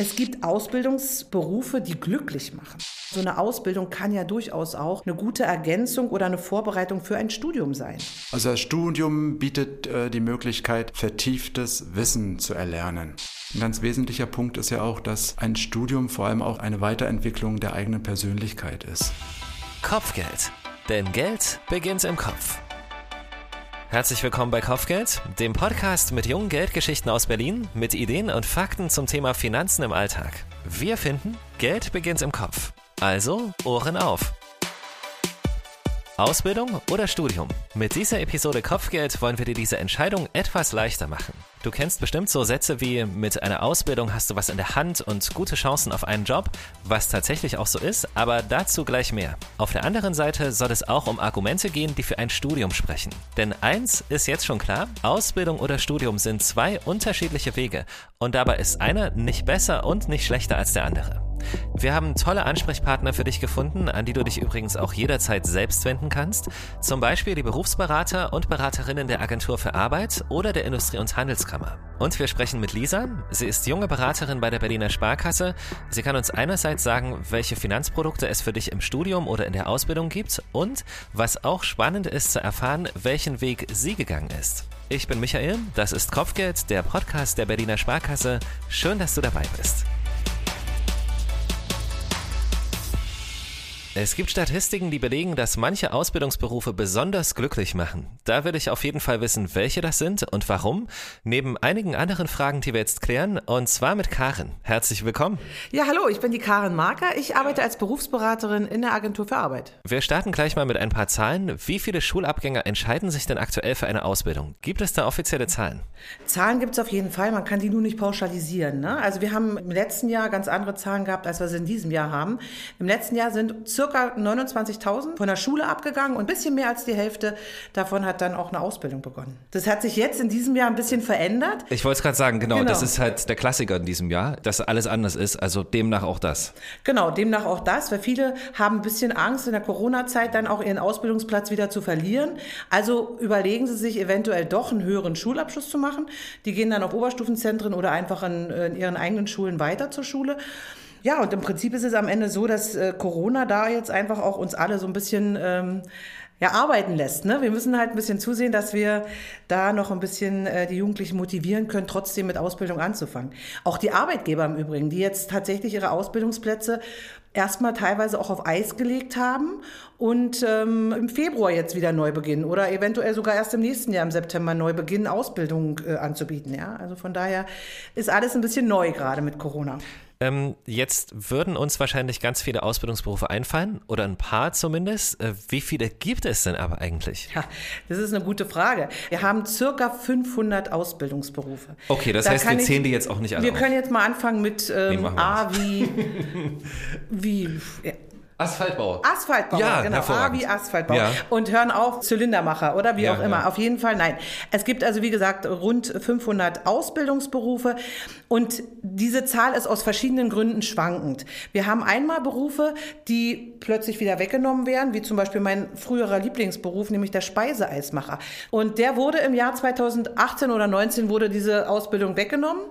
Es gibt Ausbildungsberufe, die glücklich machen. So eine Ausbildung kann ja durchaus auch eine gute Ergänzung oder eine Vorbereitung für ein Studium sein. Also das Studium bietet äh, die Möglichkeit, vertieftes Wissen zu erlernen. Ein ganz wesentlicher Punkt ist ja auch, dass ein Studium vor allem auch eine Weiterentwicklung der eigenen Persönlichkeit ist. Kopfgeld. Denn Geld beginnt im Kopf. Herzlich willkommen bei Kopfgeld, dem Podcast mit jungen Geldgeschichten aus Berlin, mit Ideen und Fakten zum Thema Finanzen im Alltag. Wir finden, Geld beginnt im Kopf. Also Ohren auf. Ausbildung oder Studium? Mit dieser Episode Kopfgeld wollen wir dir diese Entscheidung etwas leichter machen. Du kennst bestimmt so Sätze wie mit einer Ausbildung hast du was in der Hand und gute Chancen auf einen Job, was tatsächlich auch so ist, aber dazu gleich mehr. Auf der anderen Seite soll es auch um Argumente gehen, die für ein Studium sprechen. Denn eins ist jetzt schon klar, Ausbildung oder Studium sind zwei unterschiedliche Wege und dabei ist einer nicht besser und nicht schlechter als der andere. Wir haben tolle Ansprechpartner für dich gefunden, an die du dich übrigens auch jederzeit selbst wenden kannst. Zum Beispiel die Berufsberater und Beraterinnen der Agentur für Arbeit oder der Industrie- und Handelskammer. Und wir sprechen mit Lisa. Sie ist junge Beraterin bei der Berliner Sparkasse. Sie kann uns einerseits sagen, welche Finanzprodukte es für dich im Studium oder in der Ausbildung gibt und, was auch spannend ist zu erfahren, welchen Weg sie gegangen ist. Ich bin Michael, das ist Kopfgeld, der Podcast der Berliner Sparkasse. Schön, dass du dabei bist. Es gibt Statistiken, die belegen, dass manche Ausbildungsberufe besonders glücklich machen. Da will ich auf jeden Fall wissen, welche das sind und warum. Neben einigen anderen Fragen, die wir jetzt klären, und zwar mit Karin. Herzlich willkommen. Ja, hallo, ich bin die Karin Marker. Ich arbeite als Berufsberaterin in der Agentur für Arbeit. Wir starten gleich mal mit ein paar Zahlen. Wie viele Schulabgänger entscheiden sich denn aktuell für eine Ausbildung? Gibt es da offizielle Zahlen? Zahlen gibt es auf jeden Fall. Man kann die nur nicht pauschalisieren. Ne? Also wir haben im letzten Jahr ganz andere Zahlen gehabt, als wir sie in diesem Jahr haben. Im letzten Jahr sind circa circa 29.000 von der Schule abgegangen und ein bisschen mehr als die Hälfte davon hat dann auch eine Ausbildung begonnen. Das hat sich jetzt in diesem Jahr ein bisschen verändert. Ich wollte es gerade sagen, genau, genau, das ist halt der Klassiker in diesem Jahr, dass alles anders ist, also demnach auch das. Genau, demnach auch das, weil viele haben ein bisschen Angst in der Corona-Zeit dann auch ihren Ausbildungsplatz wieder zu verlieren. Also überlegen sie sich eventuell doch einen höheren Schulabschluss zu machen. Die gehen dann auf Oberstufenzentren oder einfach in, in ihren eigenen Schulen weiter zur Schule. Ja, und im Prinzip ist es am Ende so, dass äh, Corona da jetzt einfach auch uns alle so ein bisschen ähm, ja, arbeiten lässt. Ne? Wir müssen halt ein bisschen zusehen, dass wir da noch ein bisschen äh, die Jugendlichen motivieren können, trotzdem mit Ausbildung anzufangen. Auch die Arbeitgeber im Übrigen, die jetzt tatsächlich ihre Ausbildungsplätze erstmal teilweise auch auf Eis gelegt haben und ähm, im Februar jetzt wieder neu beginnen oder eventuell sogar erst im nächsten Jahr im September neu beginnen, Ausbildung äh, anzubieten. Ja? Also von daher ist alles ein bisschen neu gerade mit Corona. Ähm, jetzt würden uns wahrscheinlich ganz viele Ausbildungsberufe einfallen oder ein paar zumindest. Äh, wie viele gibt es denn aber eigentlich? Ja, das ist eine gute Frage. Wir haben circa 500 Ausbildungsberufe. Okay, das da heißt, wir zählen die jetzt auch nicht alle Wir auf. können jetzt mal anfangen mit ähm, nee, A wie, wie ja, Asphaltbauer. Asphaltbauer, ja, genau. A wie Asphaltbauer. Ja. Und hören auf Zylindermacher oder wie ja, auch immer. Ja. Auf jeden Fall nein. Es gibt also, wie gesagt, rund 500 Ausbildungsberufe und diese Zahl ist aus verschiedenen Gründen schwankend. Wir haben einmal Berufe, die plötzlich wieder weggenommen werden, wie zum Beispiel mein früherer Lieblingsberuf, nämlich der Speiseeismacher. Und der wurde im Jahr 2018 oder 19 wurde diese Ausbildung weggenommen.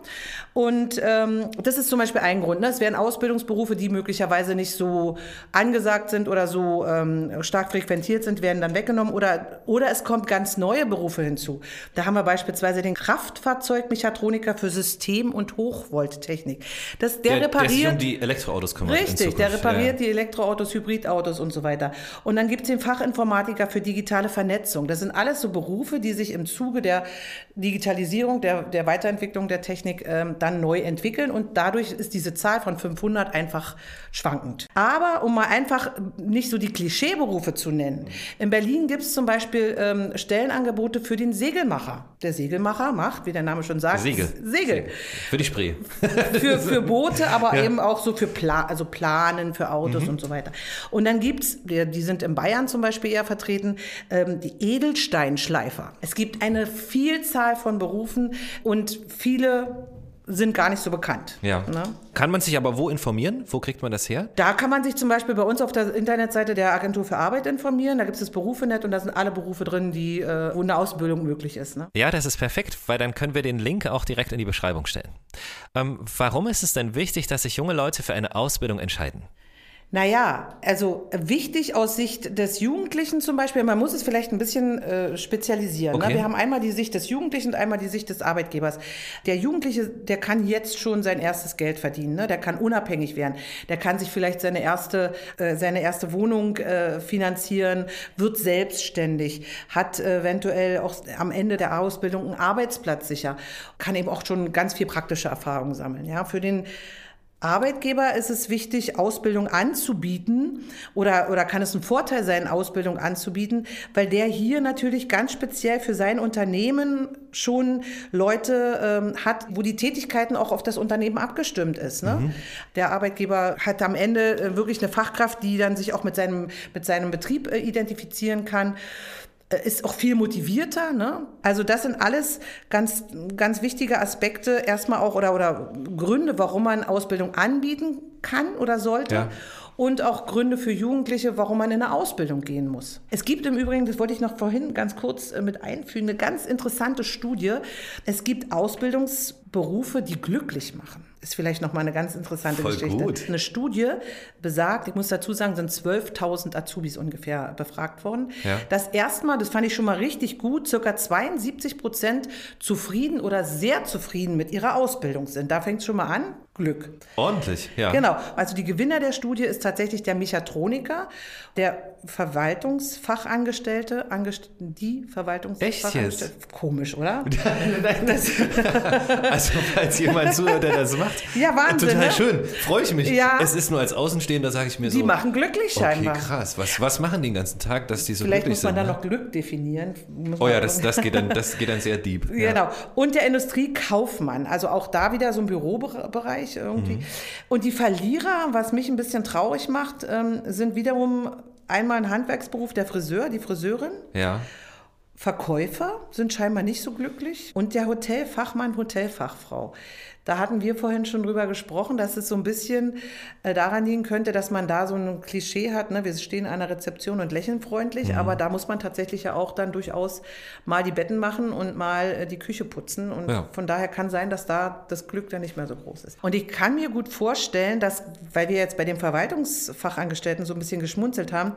Und ähm, das ist zum Beispiel ein Grund. Ne? Es wären Ausbildungsberufe, die möglicherweise nicht so angesagt sind oder so ähm, stark frequentiert sind, werden dann weggenommen oder, oder es kommt ganz neue Berufe hinzu. Da haben wir beispielsweise den Kraftfahrzeugmechatroniker für System- und Hochvolttechnik. Das, der, der repariert. Der sich um die Elektroautos kümmert. Richtig, der repariert ja. die Elektroautos, Hybridautos und so weiter. Und dann gibt es den Fachinformatiker für digitale Vernetzung. Das sind alles so Berufe, die sich im Zuge der Digitalisierung, der, der Weiterentwicklung der Technik ähm, dann neu entwickeln und dadurch ist diese Zahl von 500 einfach schwankend. Aber um mal einfach nicht so die Klischeeberufe zu nennen. In Berlin gibt es zum Beispiel ähm, Stellenangebote für den Segelmacher. Der Segelmacher macht, wie der Name schon sagt, Segel. Segel. Für die Spree. für, für Boote, aber ja. eben auch so für Pla also Planen, für Autos mhm. und so weiter. Und dann gibt es, die sind in Bayern zum Beispiel eher vertreten, ähm, die Edelsteinschleifer. Es gibt eine Vielzahl von Berufen und viele sind gar nicht so bekannt. Ja. Ne? Kann man sich aber wo informieren? Wo kriegt man das her? Da kann man sich zum Beispiel bei uns auf der Internetseite der Agentur für Arbeit informieren. Da gibt es das Berufenet und da sind alle Berufe drin, die, äh, wo eine Ausbildung möglich ist. Ne? Ja, das ist perfekt, weil dann können wir den Link auch direkt in die Beschreibung stellen. Ähm, warum ist es denn wichtig, dass sich junge Leute für eine Ausbildung entscheiden? Naja, also wichtig aus Sicht des Jugendlichen zum Beispiel, man muss es vielleicht ein bisschen äh, spezialisieren. Ne? Okay. Ne? Wir haben einmal die Sicht des Jugendlichen und einmal die Sicht des Arbeitgebers. Der Jugendliche, der kann jetzt schon sein erstes Geld verdienen, ne? der kann unabhängig werden, der kann sich vielleicht seine erste, äh, seine erste Wohnung äh, finanzieren, wird selbstständig, hat eventuell auch am Ende der Ausbildung einen Arbeitsplatz sicher, kann eben auch schon ganz viel praktische Erfahrung sammeln. Ja? Für den Arbeitgeber ist es wichtig, Ausbildung anzubieten oder, oder kann es ein Vorteil sein, Ausbildung anzubieten, weil der hier natürlich ganz speziell für sein Unternehmen schon Leute ähm, hat, wo die Tätigkeiten auch auf das Unternehmen abgestimmt ist. Ne? Mhm. Der Arbeitgeber hat am Ende äh, wirklich eine Fachkraft, die dann sich auch mit seinem, mit seinem Betrieb äh, identifizieren kann. Äh, ist auch viel motivierter. Ne? Also das sind alles ganz, ganz wichtige Aspekte erstmal auch oder, oder Gründe, warum man Ausbildung anbieten kann oder sollte. Ja. Und auch Gründe für Jugendliche, warum man in eine Ausbildung gehen muss. Es gibt im Übrigen, das wollte ich noch vorhin ganz kurz äh, mit einfügen, eine ganz interessante Studie. Es gibt Ausbildungsberufe, die glücklich machen ist vielleicht noch mal eine ganz interessante Voll Geschichte. Gut. Eine Studie besagt, ich muss dazu sagen, sind 12.000 Azubis ungefähr befragt worden. Ja. Das erstmal, das fand ich schon mal richtig gut, circa 72 Prozent zufrieden oder sehr zufrieden mit ihrer Ausbildung sind. Da fängt es schon mal an. Glück. Ordentlich, ja. Genau. Also die Gewinner der Studie ist tatsächlich der Mechatroniker, der Verwaltungsfachangestellte, Angest die Verwaltungsfachangestellte. Komisch, oder? also falls jemand zuhört, der das macht. Ja, Wahnsinn. Total ne? schön. Freue ich mich. Ja. Es ist nur als Außenstehender, sage ich mir so. Die machen glücklich scheinbar. Okay, krass. Was, was machen die den ganzen Tag, dass die so Vielleicht glücklich sind? Vielleicht muss man da ne? noch Glück definieren. Muss oh ja, das, das, geht dann, das geht dann sehr deep. Genau. Ja. Und der Industriekaufmann. Also auch da wieder so ein Bürobereich irgendwie. Mhm. Und die Verlierer, was mich ein bisschen traurig macht, ähm, sind wiederum einmal ein Handwerksberuf, der Friseur, die Friseurin. Ja. Verkäufer sind scheinbar nicht so glücklich und der Hotelfachmann, Hotelfachfrau. Da hatten wir vorhin schon drüber gesprochen, dass es so ein bisschen äh, daran liegen könnte, dass man da so ein Klischee hat, ne? wir stehen an der Rezeption und lächeln freundlich, mhm. aber da muss man tatsächlich ja auch dann durchaus mal die Betten machen und mal äh, die Küche putzen und ja. von daher kann sein, dass da das Glück dann nicht mehr so groß ist. Und ich kann mir gut vorstellen, dass, weil wir jetzt bei den Verwaltungsfachangestellten so ein bisschen geschmunzelt haben,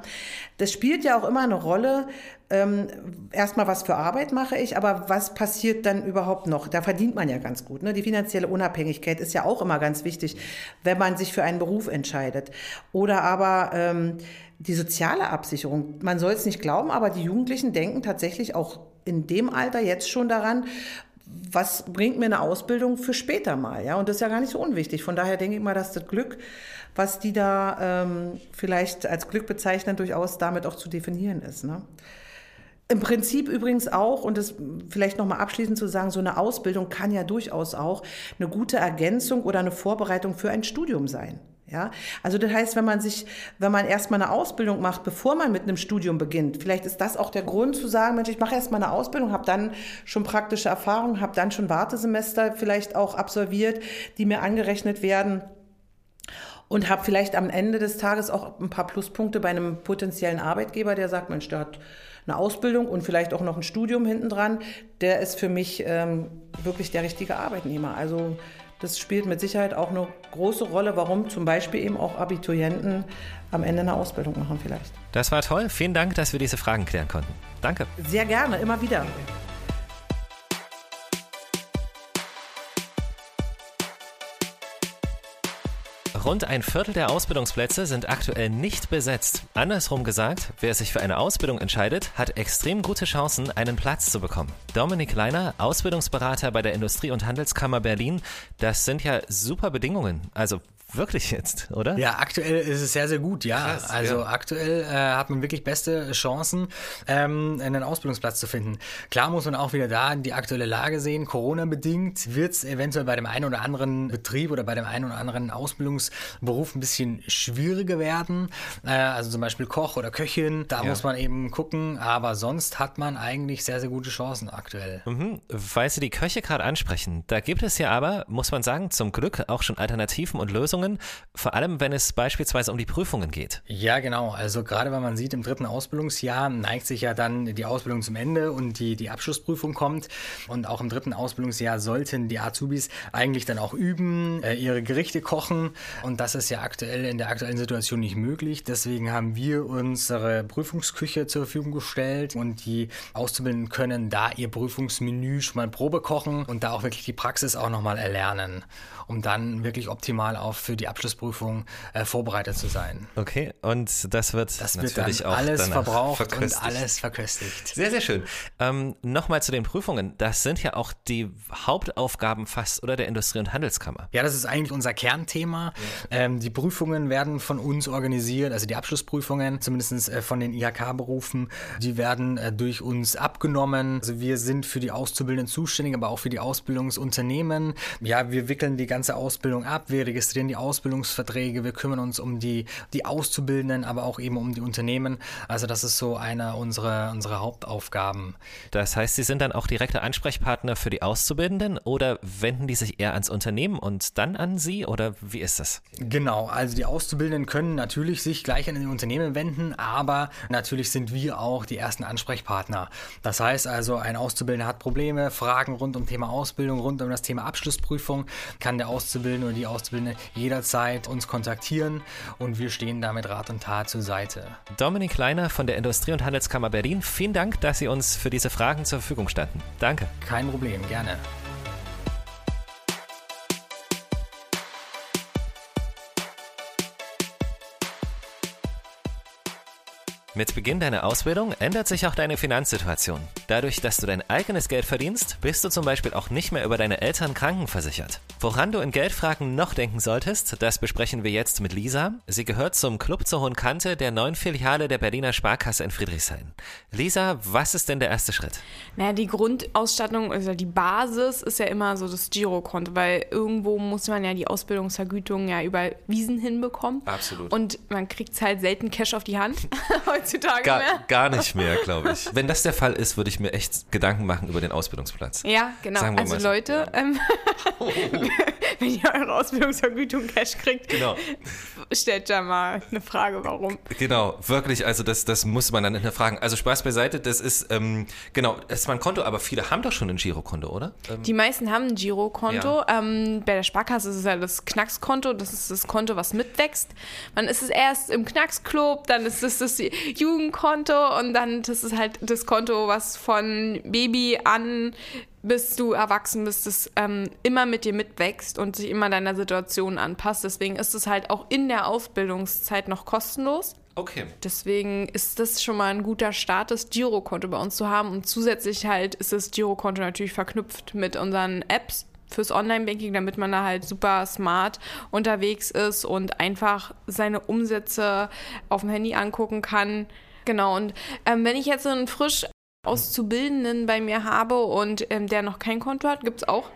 das spielt ja auch immer eine Rolle, ähm, erstmal, was für Arbeit mache ich, aber was passiert dann überhaupt noch? Da verdient man ja ganz gut. Ne? Die finanzielle Unabhängigkeit ist ja auch immer ganz wichtig, wenn man sich für einen Beruf entscheidet. Oder aber ähm, die soziale Absicherung. Man soll es nicht glauben, aber die Jugendlichen denken tatsächlich auch in dem Alter jetzt schon daran, was bringt mir eine Ausbildung für später mal, ja? Und das ist ja gar nicht so unwichtig. Von daher denke ich mal, dass das Glück, was die da ähm, vielleicht als Glück bezeichnen, durchaus damit auch zu definieren ist. Ne? Im Prinzip übrigens auch, und das vielleicht nochmal abschließend zu sagen, so eine Ausbildung kann ja durchaus auch eine gute Ergänzung oder eine Vorbereitung für ein Studium sein. Ja, also das heißt, wenn man sich, wenn man erstmal eine Ausbildung macht, bevor man mit einem Studium beginnt, vielleicht ist das auch der Grund zu sagen, Mensch, ich mache erstmal eine Ausbildung, habe dann schon praktische Erfahrungen, habe dann schon Wartesemester vielleicht auch absolviert, die mir angerechnet werden und habe vielleicht am Ende des Tages auch ein paar Pluspunkte bei einem potenziellen Arbeitgeber, der sagt, Mensch, der hat eine Ausbildung und vielleicht auch noch ein Studium hinten dran, der ist für mich ähm, wirklich der richtige Arbeitnehmer. Also das spielt mit Sicherheit auch eine große Rolle, warum zum Beispiel eben auch Abiturienten am Ende eine Ausbildung machen vielleicht. Das war toll. Vielen Dank, dass wir diese Fragen klären konnten. Danke. Sehr gerne, immer wieder. Rund ein Viertel der Ausbildungsplätze sind aktuell nicht besetzt. Andersrum gesagt, wer sich für eine Ausbildung entscheidet, hat extrem gute Chancen, einen Platz zu bekommen. Dominik Leiner, Ausbildungsberater bei der Industrie- und Handelskammer Berlin, das sind ja super Bedingungen. Also Wirklich jetzt, oder? Ja, aktuell ist es sehr, sehr gut, ja. Krass, also ja. aktuell äh, hat man wirklich beste Chancen, ähm, einen Ausbildungsplatz zu finden. Klar muss man auch wieder da die aktuelle Lage sehen. Corona-bedingt wird es eventuell bei dem einen oder anderen Betrieb oder bei dem einen oder anderen Ausbildungsberuf ein bisschen schwieriger werden. Äh, also zum Beispiel Koch oder Köchin, da Ja. muss man eben gucken. Aber sonst hat man eigentlich sehr, sehr gute Chancen aktuell. Mhm, weil Sie die Köche gerade ansprechen. Da gibt es ja aber, muss man sagen, zum Glück auch schon Alternativen und Lösungen, vor allem wenn es beispielsweise um die Prüfungen geht. Ja, genau. Also gerade wenn man sieht, im dritten Ausbildungsjahr neigt sich ja dann die Ausbildung zum Ende und die, die Abschlussprüfung kommt. Und auch im dritten Ausbildungsjahr sollten die Azubis eigentlich dann auch üben, äh, ihre Gerichte kochen. Und das ist ja aktuell in der aktuellen Situation nicht möglich. Deswegen haben wir unsere Prüfungsküche zur Verfügung gestellt und die Auszubildenden können da ihr Prüfungsmenü schon mal Probe kochen und da auch wirklich die Praxis auch nochmal erlernen, um dann wirklich optimal auch für die Abschlussprüfung äh, vorbereitet zu sein. Okay, und das wird Das wird natürlich dann auch alles verbraucht verköstigt. und alles verköstigt. Sehr, sehr schön. Ähm, Nochmal zu den Prüfungen. Das sind ja auch die Hauptaufgaben fast oder der Industrie- und Handelskammer. Ja, das ist eigentlich unser Kernthema. Ähm, die Prüfungen werden von uns organisiert, also die Abschlussprüfungen, zumindest äh, von den IHK-Berufen, die werden äh, durch uns abgenommen. Also wir sind für die Auszubildenden zuständig, aber auch für die Ausbildungsunternehmen. Ja, wir wickeln die ganze Ausbildung ab, wir registrieren die Ausbildungsverträge, wir kümmern uns um die, die Auszubildenden, aber auch eben um die Unternehmen. Also das ist so einer unserer, unserer Hauptaufgaben. Das heißt, Sie sind dann auch direkter Ansprechpartner für die Auszubildenden oder wenden die sich eher ans Unternehmen und dann an Sie oder wie ist das? Genau, also die Auszubildenden können natürlich sich gleich an die Unternehmen wenden, aber natürlich sind wir auch die ersten Ansprechpartner. Das heißt also, ein Auszubildender hat Probleme, Fragen rund um Thema Ausbildung, rund um das Thema Abschlussprüfung, kann der Auszubildende oder die Auszubildende jederzeit uns kontaktieren und wir stehen da mit Rat und Tat zur Seite. Dominik Kleiner von der Industrie- und Handelskammer Berlin, vielen Dank, dass Sie uns für diese Fragen zur Verfügung standen. Danke. Kein Problem, gerne. Mit Beginn deiner Ausbildung ändert sich auch deine Finanzsituation. Dadurch, dass du dein eigenes Geld verdienst, bist du zum Beispiel auch nicht mehr über deine Eltern krankenversichert. Woran du in Geldfragen noch denken solltest, das besprechen wir jetzt mit Lisa. Sie gehört zum Club zur Hohen Kante der neuen Filiale der Berliner Sparkasse in Friedrichshain. Lisa, was ist denn der erste Schritt? Naja, die Grundausstattung, also die Basis ist ja immer so das Girokonto, weil irgendwo muss man ja die Ausbildungsvergütung ja überwiesen hinbekommen. Absolut. Und man kriegt halt selten Cash auf die Hand heutzutage Gar, mehr. gar nicht mehr, glaube ich. Wenn das der Fall ist, würde ich mir echt Gedanken machen über den Ausbildungsplatz. Ja, genau. Sagen Also so. Leute, ähm, wenn ihr eure Ausbildungsvergütung Cash kriegt, Genau. stellt da mal eine Frage, warum. Genau, wirklich, also das, das muss man dann hinterfragen. Also Spaß beiseite, das ist, ähm, genau, es ist mal ein Konto, aber viele haben doch schon ein Girokonto, oder? Ähm, Die meisten haben ein Girokonto. Ähm, bei der Sparkasse ist es ja das Knackskonto. Das ist das Konto, was mitwächst. Man ist es erst im Knacksclub, dann ist es das Jugendkonto und dann das ist halt das Konto, was von Baby an bis du erwachsen bist, das ähm, immer mit dir mitwächst und sich immer deiner Situation anpasst. Deswegen ist es halt auch in der Ausbildungszeit noch kostenlos. okay. Deswegen ist das schon mal ein guter Start, das Girokonto bei uns zu haben. Und zusätzlich halt ist das Girokonto natürlich verknüpft mit unseren Apps fürs Online-Banking, damit man da halt super smart unterwegs ist und einfach seine Umsätze auf dem Handy angucken kann. Genau, und ähm, wenn ich jetzt so einen frisch Auszubildenden bei mir habe und ähm, der noch kein Konto hat, gibt es auch.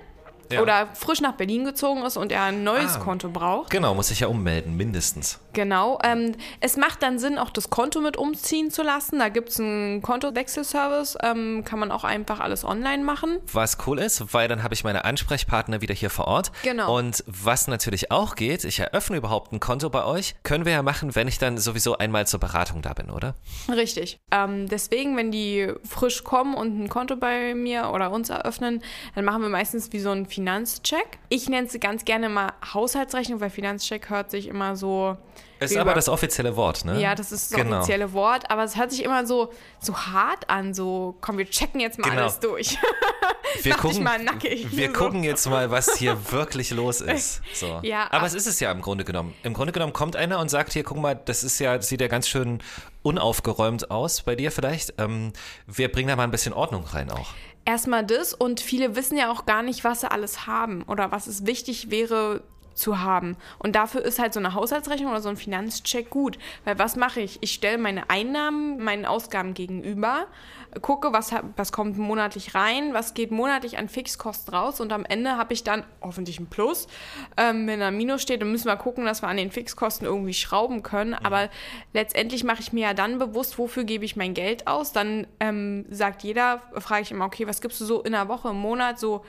Ja. Oder frisch nach Berlin gezogen ist und er ein neues Ah. Konto braucht. Genau, muss ich ja ummelden, mindestens. Genau. Ähm, es macht dann Sinn, auch das Konto mit umziehen zu lassen. Da gibt es einen Kontowechselservice. Ähm, kann man auch einfach alles online machen. Was cool ist, weil dann habe ich meine Ansprechpartner wieder hier vor Ort. Genau. Und was natürlich auch geht, ich eröffne überhaupt ein Konto bei euch, können wir ja machen, wenn ich dann sowieso einmal zur Beratung da bin, oder? Richtig. Ähm, deswegen, wenn die frisch kommen und ein Konto bei mir oder uns eröffnen, dann machen wir meistens wie so einen Finanzcheck. Ich nenne es ganz gerne mal Haushaltsrechnung, weil Finanzcheck hört sich immer so. Ist aber das offizielle Wort, ne? Ja, das ist das Genau. offizielle Wort, aber es hört sich immer so, so hart an, so, komm, wir checken jetzt mal Genau. alles durch. wir dich mal nackig. Wir So. gucken jetzt mal, was hier wirklich los ist. So. Ja, Aber ab- es ist es ja im Grunde genommen. Im Grunde genommen kommt einer und sagt hier, guck mal, das ist ja, das sieht ja ganz schön unaufgeräumt aus bei dir vielleicht. Ähm, wir bringen da mal ein bisschen Ordnung rein auch. Erstmal das und viele wissen ja auch gar nicht, was sie alles haben oder was es wichtig wäre, zu haben. Und dafür ist halt so eine Haushaltsrechnung oder so ein Finanzcheck gut. Weil was mache ich? Ich stelle meine Einnahmen meinen Ausgaben gegenüber, gucke, was, was kommt monatlich rein, was geht monatlich an Fixkosten raus und am Ende habe ich dann hoffentlich ein Plus. Ähm, wenn da ein Minus steht, dann müssen wir gucken, dass wir an den Fixkosten irgendwie schrauben können. Mhm. Aber letztendlich mache ich mir ja dann bewusst, wofür gebe ich mein Geld aus. Dann ähm, sagt jeder, frage ich immer, okay, was gibst du so in einer Woche, im Monat so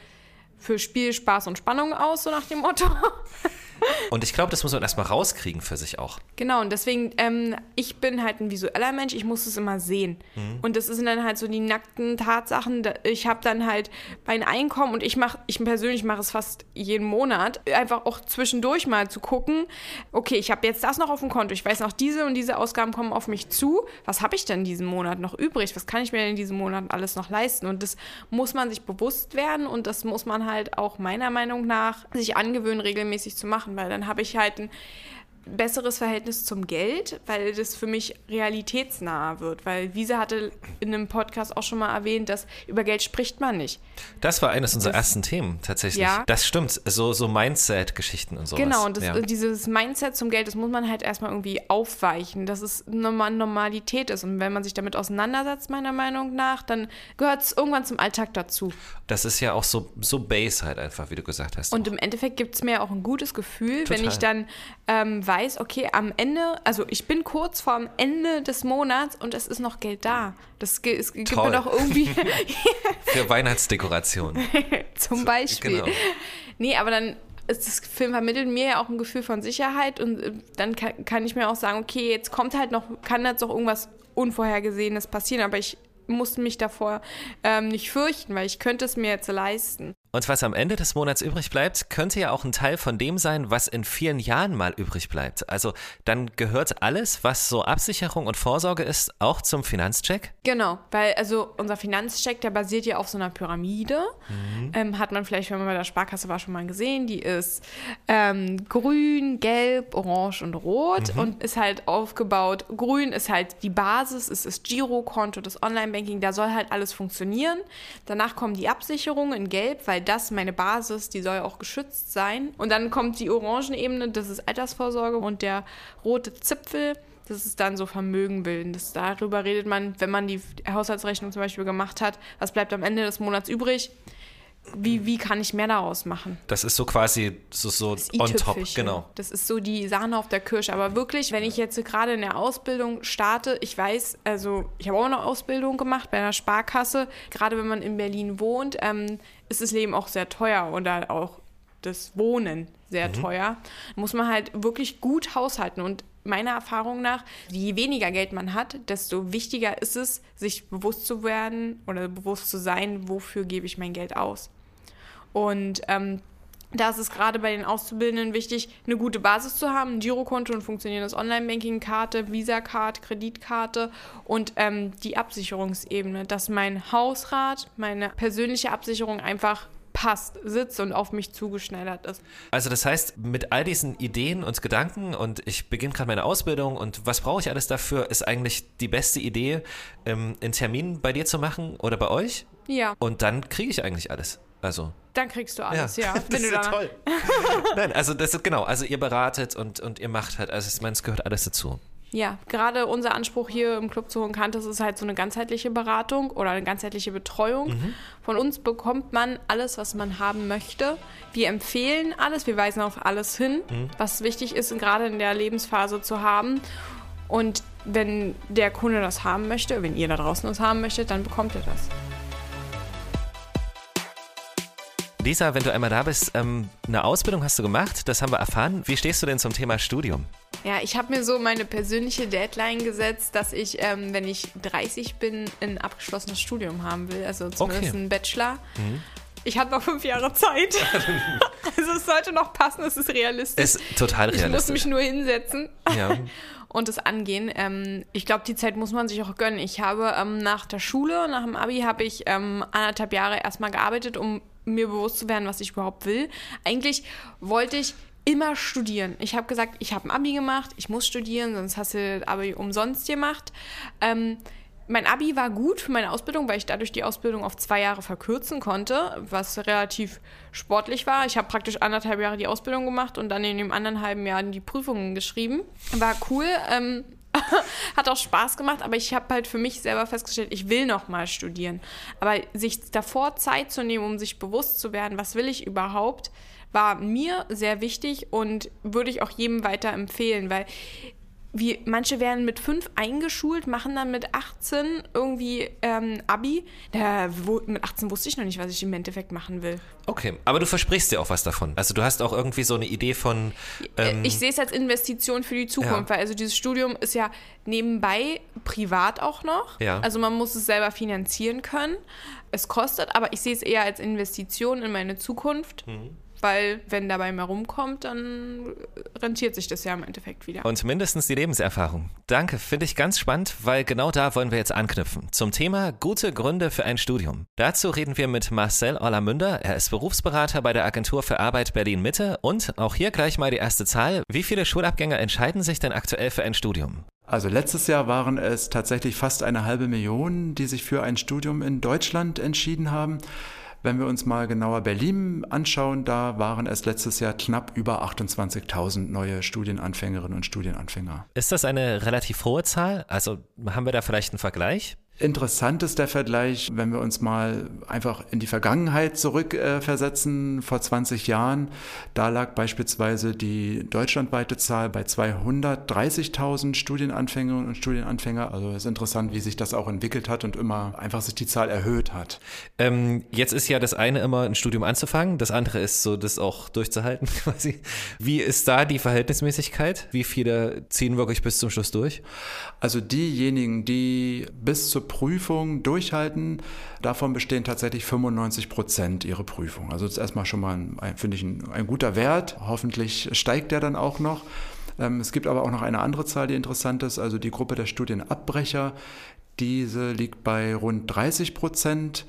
für Spiel, Spaß und Spannung aus, so nach dem Motto. Und ich glaube, das muss man erstmal rauskriegen für sich auch. Genau, und deswegen, ähm, ich bin halt ein visueller Mensch, ich muss es immer sehen. Mhm. Und das sind dann halt so die nackten Tatsachen. Ich habe dann halt mein Einkommen und ich mache, ich persönlich mache es fast jeden Monat, einfach auch zwischendurch mal zu gucken, okay, ich habe jetzt das noch auf dem Konto, ich weiß noch, diese und diese Ausgaben kommen auf mich zu. Was habe ich denn diesen Monat noch übrig? Was kann ich mir denn in diesem Monat alles noch leisten? Und das muss man sich bewusst werden und das muss man halt auch meiner Meinung nach sich angewöhnen, regelmäßig zu machen, weil dann habe ich halt ein besseres Verhältnis zum Geld, weil das für mich realitätsnah wird. Weil Wiese hatte in einem Podcast auch schon mal erwähnt, dass über Geld spricht man nicht. Das war eines unserer das, ersten Themen tatsächlich. Ja. Das stimmt. So, so Mindset-Geschichten und so. Genau, und das, ja. dieses Mindset zum Geld, das muss man halt erstmal irgendwie aufweichen, dass es Normalität ist. Und wenn man sich damit auseinandersetzt, meiner Meinung nach, dann gehört es irgendwann zum Alltag dazu. Das ist ja auch so, so Base halt einfach, wie du gesagt hast. Und auch. im Endeffekt gibt es mir auch ein gutes Gefühl, Total. wenn ich dann ähm, weiß, okay, am Ende, also ich bin kurz vorm Ende des Monats und es ist noch Geld da. Das es gibt Toll. mir doch irgendwie. Für Weihnachtsdekoration. Zum Beispiel. Genau. Nee, aber dann ist das Film vermittelt mir ja auch ein Gefühl von Sicherheit und äh, dann kann, kann ich mir auch sagen, okay, jetzt kommt halt noch, kann jetzt auch irgendwas Unvorhergesehenes passieren, aber ich muss mich davor ähm, nicht fürchten, weil ich könnte es mir jetzt leisten. Und was am Ende des Monats übrig bleibt, könnte ja auch ein Teil von dem sein, was in vielen Jahren mal übrig bleibt. Also dann gehört alles, was so Absicherung und Vorsorge ist, auch zum Finanzcheck? Genau, weil also unser Finanzcheck, der basiert ja auf so einer Pyramide. Mhm. Ähm, hat man vielleicht, wenn man bei der Sparkasse war, schon mal gesehen. Die ist ähm, grün, gelb, orange und rot mhm. und ist halt aufgebaut. Grün ist halt die Basis, ist das Girokonto, das Online-Banking, da soll halt alles funktionieren. Danach kommen die Absicherungen in gelb, weil das meine Basis, die soll auch geschützt sein. Und dann kommt die Orangenebene, das ist Altersvorsorge und der rote Zipfel, das ist dann so Vermögen bilden. Das, darüber redet man, wenn man die Haushaltsrechnung zum Beispiel gemacht hat, was bleibt am Ende des Monats übrig. Wie, wie kann ich mehr daraus machen? Das ist so quasi so, so on top, genau. Das ist so die Sahne auf der Kirsche. Aber wirklich, wenn ich jetzt gerade in der Ausbildung starte, ich weiß, also ich habe auch eine Ausbildung gemacht bei einer Sparkasse. Gerade wenn man in Berlin wohnt, ähm, ist das Leben auch sehr teuer oder auch das Wohnen sehr mhm. teuer. Muss man halt wirklich gut haushalten und meiner Erfahrung nach, je weniger Geld man hat, desto wichtiger ist es, sich bewusst zu werden oder bewusst zu sein, wofür gebe ich mein Geld aus. Und ähm, da ist es gerade bei den Auszubildenden wichtig, eine gute Basis zu haben, ein Girokonto, ein funktionierendes Online-Banking, Karte, Visa-Card, Kreditkarte und ähm, die Absicherungsebene, dass mein Hausrat, meine persönliche Absicherung einfach passt, sitzt und auf mich zugeschneidert ist. Also das heißt, mit all diesen Ideen und Gedanken und ich beginne gerade meine Ausbildung und was brauche ich alles dafür, ist eigentlich die beste Idee, ähm, einen Termin bei dir zu machen oder bei euch? Ja. Und dann kriege ich eigentlich alles. Also dann kriegst du alles, ja. ja das ist ja toll. Nein, also das ist genau, also ihr beratet und, und ihr macht halt, also ich meine, es gehört alles dazu. Ja, gerade unser Anspruch hier im Club zu Hohenkantes ist halt so eine ganzheitliche Beratung oder eine ganzheitliche Betreuung. Mhm. Von uns bekommt man alles, was man haben möchte. Wir empfehlen alles, wir weisen auf alles hin, mhm. was wichtig ist, gerade in der Lebensphase zu haben. Und wenn der Kunde das haben möchte, wenn ihr da draußen das haben möchtet, dann bekommt ihr das. Lisa, wenn du einmal da bist, ähm, eine Ausbildung hast du gemacht, das haben wir erfahren. Wie stehst du denn zum Thema Studium? Ja, ich habe mir so meine persönliche Deadline gesetzt, dass ich, ähm, wenn ich 30 bin, ein abgeschlossenes Studium haben will, also zumindest okay. einen Bachelor. Mhm. Ich habe noch fünf Jahre Zeit. also es sollte noch passen, es ist realistisch. Ist total realistisch. Ich muss mich nur hinsetzen. Ja. und es angehen. Ähm, ich glaube, die Zeit muss man sich auch gönnen. Ich habe ähm, nach der Schule, nach dem Abi, habe ich ähm, anderthalb Jahre erstmal gearbeitet, um mir bewusst zu werden, was ich überhaupt will. Eigentlich wollte ich immer studieren. Ich habe gesagt, ich habe ein Abi gemacht, ich muss studieren, sonst hast du das Abi umsonst gemacht. Ähm, mein Abi war gut für meine Ausbildung, weil ich dadurch die Ausbildung auf zwei Jahre verkürzen konnte, was relativ sportlich war. Ich habe praktisch anderthalb Jahre die Ausbildung gemacht und dann in dem anderen halben Jahr die Prüfungen geschrieben. War cool. Ähm, hat auch Spaß gemacht, aber ich habe halt für mich selber festgestellt, ich will noch mal studieren. Aber sich davor Zeit zu nehmen, um sich bewusst zu werden, was will ich überhaupt, war mir sehr wichtig und würde ich auch jedem weiter empfehlen, weil wie manche werden mit fünf eingeschult, machen dann mit 18 irgendwie ähm, Abi. Da, wo, mit 18 wusste ich noch nicht, was ich im Endeffekt machen will. Okay, aber du versprichst dir auch was davon. Also du hast auch irgendwie so eine Idee von. Ähm, ich sehe es als Investition für die Zukunft, ja. weil also dieses Studium ist ja nebenbei privat auch noch. Ja. Also man muss es selber finanzieren können. Es kostet, aber ich sehe es eher als Investition in meine Zukunft. Mhm weil wenn dabei mehr rumkommt, dann rentiert sich das ja im Endeffekt wieder. Und mindestens die Lebenserfahrung. Danke, finde ich ganz spannend, weil genau da wollen wir jetzt anknüpfen. Zum Thema gute Gründe für ein Studium. Dazu reden wir mit Marcel Ollermünder. Er ist Berufsberater bei der Agentur für Arbeit Berlin Mitte und auch hier gleich mal die erste Zahl. Wie viele Schulabgänger entscheiden sich denn aktuell für ein Studium? Also letztes Jahr waren es tatsächlich fast eine halbe Million, die sich für ein Studium in Deutschland entschieden haben. Wenn wir uns mal genauer Berlin anschauen, da waren es letztes Jahr knapp über 28.000 neue Studienanfängerinnen und Studienanfänger. Ist das eine relativ hohe Zahl? Also haben wir da vielleicht einen Vergleich? Interessant ist der Vergleich, wenn wir uns mal einfach in die Vergangenheit zurückversetzen. Äh, Vor 20 Jahren, da lag beispielsweise die deutschlandweite Zahl bei 230.000 Studienanfängerinnen und Studienanfänger. Also es ist interessant, wie sich das auch entwickelt hat und immer einfach sich die Zahl erhöht hat. Ähm, jetzt ist ja das eine immer ein Studium anzufangen, das andere ist so, das auch durchzuhalten quasi. Wie ist da die Verhältnismäßigkeit? Wie viele ziehen wirklich bis zum Schluss durch? Also diejenigen, die bis zur Prüfung durchhalten, davon bestehen tatsächlich 95 Prozent ihre Prüfung. Also das ist erstmal schon mal, finde ich, ein, ein, guter Wert. Hoffentlich steigt der dann auch noch. Ähm, es gibt aber auch noch eine andere Zahl, die interessant ist, also die Gruppe der Studienabbrecher. Diese liegt bei rund 30 Prozent.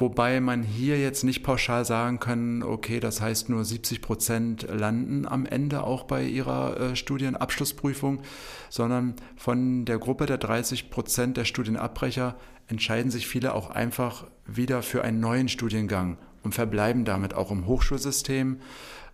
Wobei man hier jetzt nicht pauschal sagen kann, okay, das heißt nur 70 Prozent landen am Ende auch bei ihrer äh, Studienabschlussprüfung, sondern von der Gruppe der 30 Prozent der Studienabbrecher entscheiden sich viele auch einfach wieder für einen neuen Studiengang und verbleiben damit auch im Hochschulsystem.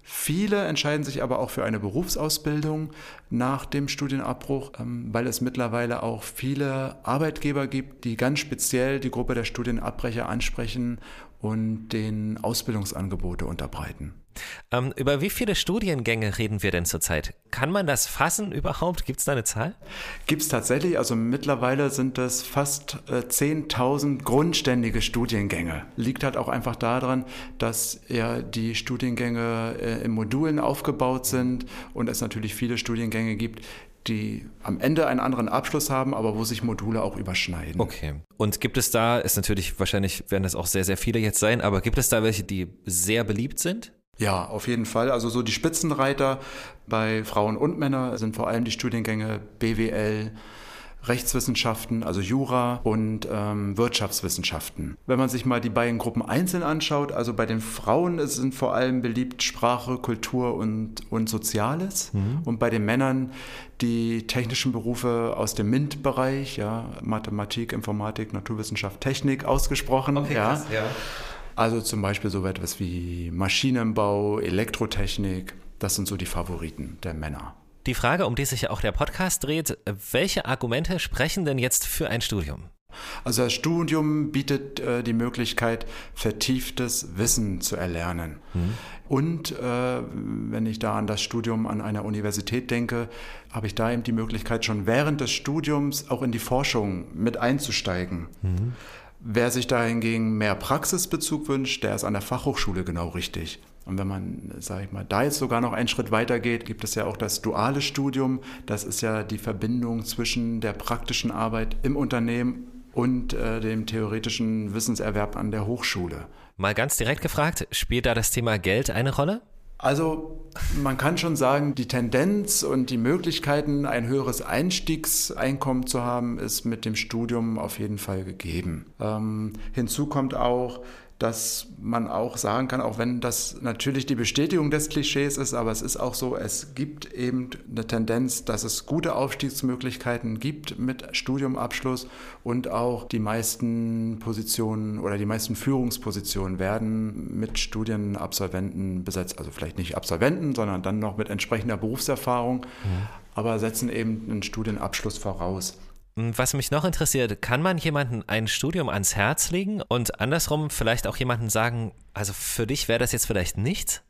Viele entscheiden sich aber auch für eine Berufsausbildung nach dem Studienabbruch, ähm, weil es mittlerweile auch viele Arbeitgeber gibt, die ganz speziell die Gruppe der Studienabbrecher ansprechen und den Ausbildungsangebote unterbreiten. Ähm, über wie viele Studiengänge reden wir denn zurzeit? Kann man das fassen überhaupt? Gibt es da eine Zahl? Gibt es tatsächlich. Also mittlerweile sind es fast äh, 10.000 grundständige Studiengänge. Liegt halt auch einfach daran, dass ja die Studiengänge äh, in Modulen aufgebaut sind und es natürlich viele Studiengänge gibt, die am Ende einen anderen Abschluss haben, aber wo sich Module auch überschneiden. Okay. Und gibt es da, ist natürlich, wahrscheinlich werden das auch sehr, sehr viele jetzt sein, aber gibt es da welche, die sehr beliebt sind? Ja, auf jeden Fall. Also so die Spitzenreiter bei Frauen und Männern sind vor allem die Studiengänge BWL, Rechtswissenschaften, also Jura und ähm, Wirtschaftswissenschaften. Wenn man sich mal die beiden Gruppen einzeln anschaut, also bei den Frauen sind vor allem beliebt Sprache, Kultur und, und Soziales mhm. und bei den Männern die technischen Berufe aus dem MINT-Bereich, ja, Mathematik, Informatik, Naturwissenschaft, Technik ausgesprochen. Okay, ja. Krass, ja. Also zum Beispiel so etwas wie Maschinenbau, Elektrotechnik, das sind so die Favoriten der Männer. Die Frage, um die sich ja auch der Podcast dreht, welche Argumente sprechen denn jetzt für ein Studium? Also das Studium bietet äh, die Möglichkeit, vertieftes Wissen zu erlernen. Mhm. Und äh, wenn ich da an das Studium an einer Universität denke, habe ich da eben die Möglichkeit, schon während des Studiums auch in die Forschung mit einzusteigen. Mhm. Wer sich da hingegen mehr Praxisbezug wünscht, der ist an der Fachhochschule genau richtig. Und wenn man, sage ich mal, da jetzt sogar noch einen Schritt weiter geht, gibt es ja auch das duale Studium. Das ist ja die Verbindung zwischen der praktischen Arbeit im Unternehmen und äh, dem theoretischen Wissenserwerb an der Hochschule. Mal ganz direkt gefragt, spielt da das Thema Geld eine Rolle? Also man kann schon sagen, die Tendenz und die Möglichkeiten, ein höheres Einstiegseinkommen zu haben, ist mit dem Studium auf jeden Fall gegeben. Ähm, hinzu kommt auch, dass man auch sagen kann, auch wenn das natürlich die Bestätigung des Klischees ist, aber es ist auch so, es gibt eben eine Tendenz, dass es gute Aufstiegsmöglichkeiten gibt mit Studiumabschluss und auch die meisten Positionen oder die meisten Führungspositionen werden mit Studienabsolventen besetzt. Also vielleicht nicht Absolventen, sondern dann noch mit entsprechender Berufserfahrung, mhm. aber setzen eben einen Studienabschluss voraus. Hm, was mich noch interessiert, kann man jemanden ein Studium ans Herz legen und andersrum vielleicht auch jemanden sagen, also für dich wäre das jetzt vielleicht nichts?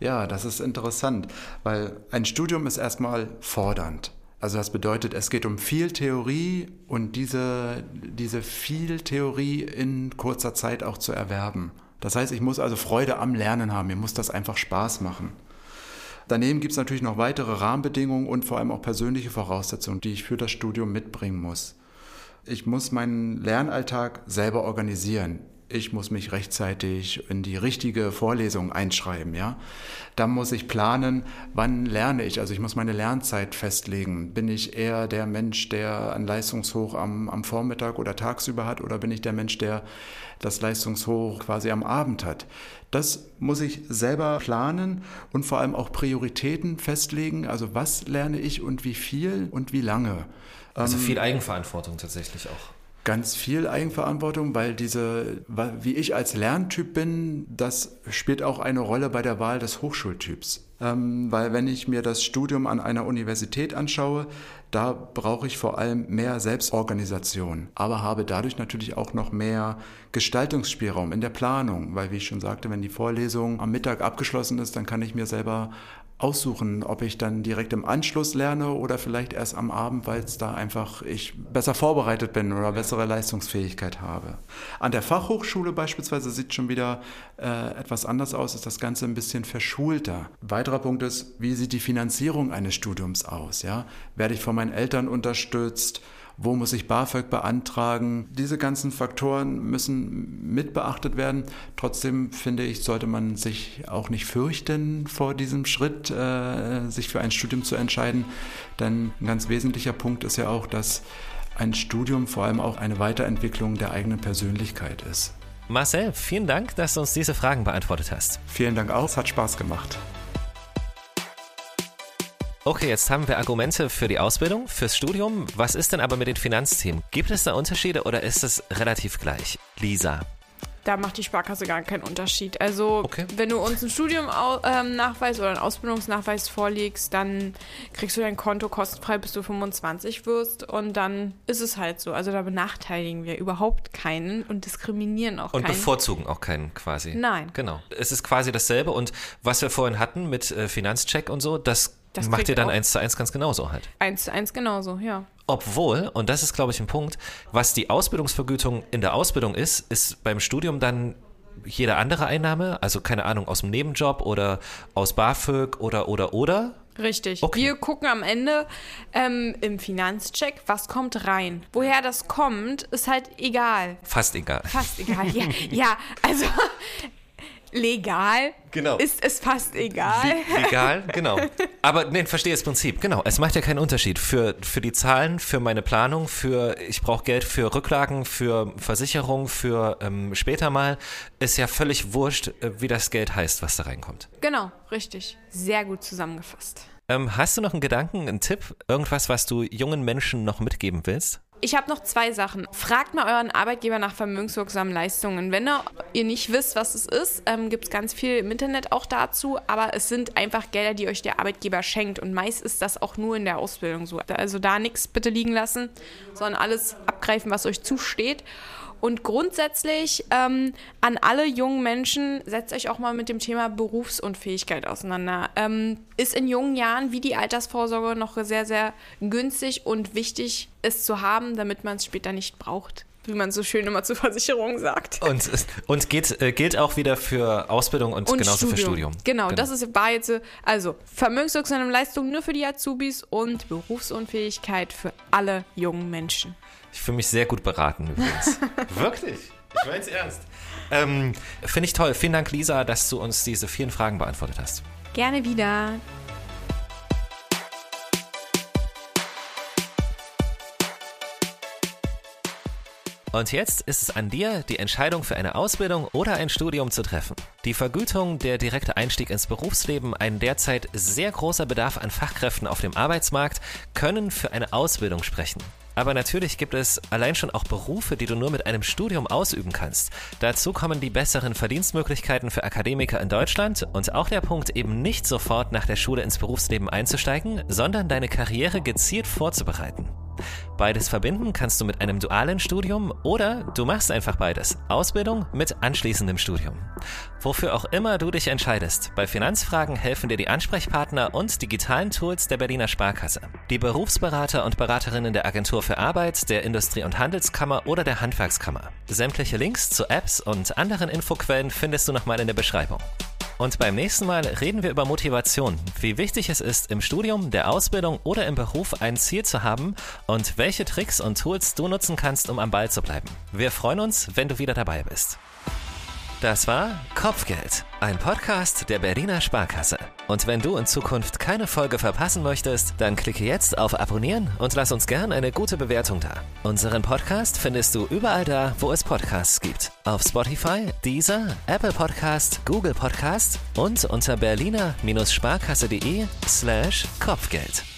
Ja, das ist interessant, weil ein Studium ist erstmal fordernd. Also das bedeutet, es geht um viel Theorie und diese, diese viel Theorie in kurzer Zeit auch zu erwerben. Das heißt, ich muss also Freude am Lernen haben, mir muss das einfach Spaß machen. Daneben gibt es natürlich noch weitere Rahmenbedingungen und vor allem auch persönliche Voraussetzungen, die ich für das Studium mitbringen muss. Ich muss meinen Lernalltag selber organisieren ich muss mich rechtzeitig in die richtige Vorlesung einschreiben, ja. Dann muss ich planen, wann lerne ich. Also ich muss meine Lernzeit festlegen. Bin ich eher der Mensch, der ein Leistungshoch am, am Vormittag oder tagsüber hat oder bin ich der Mensch, der das Leistungshoch quasi am Abend hat? Das muss ich selber planen und vor allem auch Prioritäten festlegen. Also was lerne ich und wie viel und wie lange. Also ähm, viel Eigenverantwortung tatsächlich auch ganz viel Eigenverantwortung, weil diese, wie ich als Lerntyp bin, das spielt auch eine Rolle bei der Wahl des Hochschultyps. Ähm, weil wenn ich mir das Studium an einer Universität anschaue, da brauche ich vor allem mehr Selbstorganisation, aber habe dadurch natürlich auch noch mehr Gestaltungsspielraum in der Planung, weil wie ich schon sagte, wenn die Vorlesung am Mittag abgeschlossen ist, dann kann ich mir selber aussuchen, ob ich dann direkt im Anschluss lerne oder vielleicht erst am Abend, weil es da einfach ich besser vorbereitet bin oder bessere Leistungsfähigkeit habe. An der Fachhochschule beispielsweise sieht schon wieder äh, etwas anders aus, ist das Ganze ein bisschen verschulter. Weiterer Punkt ist, wie sieht die Finanzierung eines Studiums aus? Ja? Werde ich von meinen Eltern unterstützt? wo muss ich BAföG beantragen. Diese ganzen Faktoren müssen mit beachtet werden. Trotzdem finde ich, sollte man sich auch nicht fürchten vor diesem Schritt, äh, sich für ein Studium zu entscheiden. Denn ein ganz wesentlicher Punkt ist ja auch, dass ein Studium vor allem auch eine Weiterentwicklung der eigenen Persönlichkeit ist. Marcel, vielen Dank, dass du uns diese Fragen beantwortet hast. Vielen Dank auch, es hat Spaß gemacht. Okay, jetzt haben wir Argumente für die Ausbildung, fürs Studium. Was ist denn aber mit den Finanzthemen? Gibt es da Unterschiede oder ist es relativ gleich? Lisa. Da macht die Sparkasse gar keinen Unterschied. Also, okay. wenn du uns einen Studiumnachweis ähm, oder einen Ausbildungsnachweis vorlegst, dann kriegst du dein Konto kostenfrei, bis du 25 wirst. Und dann ist es halt so. Also, da benachteiligen wir überhaupt keinen und diskriminieren auch und keinen. Und bevorzugen auch keinen quasi. Nein. Genau. Es ist quasi dasselbe. Und was wir vorhin hatten mit äh, Finanzcheck und so, das das macht ihr dann eins zu eins ganz genauso halt. Eins zu eins genauso, ja. Obwohl, und das ist, glaube ich, ein Punkt, was die Ausbildungsvergütung in der Ausbildung ist, ist beim Studium dann jede andere Einnahme, also keine Ahnung, aus dem Nebenjob oder aus BAföG oder, oder, oder. Richtig. Okay. Wir gucken am Ende ähm, im Finanzcheck, was kommt rein. Woher das kommt, ist halt egal. Fast egal. Fast egal, ja. ja, also legal genau. ist es fast egal. legal, genau. Aber nee, verstehe das Prinzip. Genau, es macht ja keinen Unterschied für, für die Zahlen, für meine Planung, für ich brauche Geld für Rücklagen, für Versicherung, für ähm, später mal. Ist ja völlig wurscht, äh, wie das Geld heißt, was da reinkommt. Genau, richtig. Sehr gut zusammengefasst. Ähm, hast du noch einen Gedanken, einen Tipp, irgendwas, was du jungen Menschen noch mitgeben willst? Ich habe noch zwei Sachen. Fragt mal euren Arbeitgeber nach vermögenswirksamen Leistungen. Wenn ihr nicht wisst, was es ist, ähm, gibt es ganz viel im Internet auch dazu. Aber es sind einfach Gelder, die euch der Arbeitgeber schenkt. Und meist ist das auch nur in der Ausbildung so. Also da nichts bitte liegen lassen, sondern alles abgreifen, was euch zusteht. Und grundsätzlich ähm, an alle jungen Menschen, setzt euch auch mal mit dem Thema Berufsunfähigkeit auseinander. Ähm, ist in jungen Jahren wie die Altersvorsorge noch sehr, sehr günstig und wichtig, es zu haben, damit man es später nicht braucht wie man so schön immer zur Versicherung sagt. Und, und geht, äh, gilt auch wieder für Ausbildung und, und genauso Studium. für Studium. Genau, genau, das ist, war jetzt, also vermögenswirksame Leistung nur für die Azubis und Berufsunfähigkeit für alle jungen Menschen. Ich fühle mich sehr gut beraten übrigens. Wirklich? Ich meine es ernst. Ähm, Finde ich toll. Vielen Dank, Lisa, dass du uns diese vielen Fragen beantwortet hast. Gerne wieder. Und jetzt ist es an dir, die Entscheidung für eine Ausbildung oder ein Studium zu treffen. Die Vergütung, der direkte Einstieg ins Berufsleben, ein derzeit sehr großer Bedarf an Fachkräften auf dem Arbeitsmarkt können für eine Ausbildung sprechen. Aber natürlich gibt es allein schon auch Berufe, die du nur mit einem Studium ausüben kannst. Dazu kommen die besseren Verdienstmöglichkeiten für Akademiker in Deutschland und auch der Punkt, eben nicht sofort nach der Schule ins Berufsleben einzusteigen, sondern deine Karriere gezielt vorzubereiten. Beides verbinden kannst du mit einem dualen Studium oder du machst einfach beides. Ausbildung mit anschließendem Studium. Wofür auch immer du dich entscheidest, bei Finanzfragen helfen dir die Ansprechpartner und digitalen Tools der Berliner Sparkasse. Die Berufsberater und Beraterinnen der Agentur für Arbeit, der Industrie- und Handelskammer oder der Handwerkskammer. Sämtliche Links zu Apps und anderen Infoquellen findest du nochmal in der Beschreibung. Und beim nächsten Mal reden wir über Motivation, wie wichtig es ist, im Studium, der Ausbildung oder im Beruf ein Ziel zu haben und welche Tricks und Tools du nutzen kannst, um am Ball zu bleiben. Wir freuen uns, wenn du wieder dabei bist. Das war Kopfgeld, ein Podcast der Berliner Sparkasse. Und wenn du in Zukunft keine Folge verpassen möchtest, dann klicke jetzt auf Abonnieren und lass uns gern eine gute Bewertung da. Unseren Podcast findest du überall da, wo es Podcasts gibt. Auf Spotify, Deezer, Apple Podcast, Google Podcast und unter berliner-sparkasse.de slash Kopfgeld.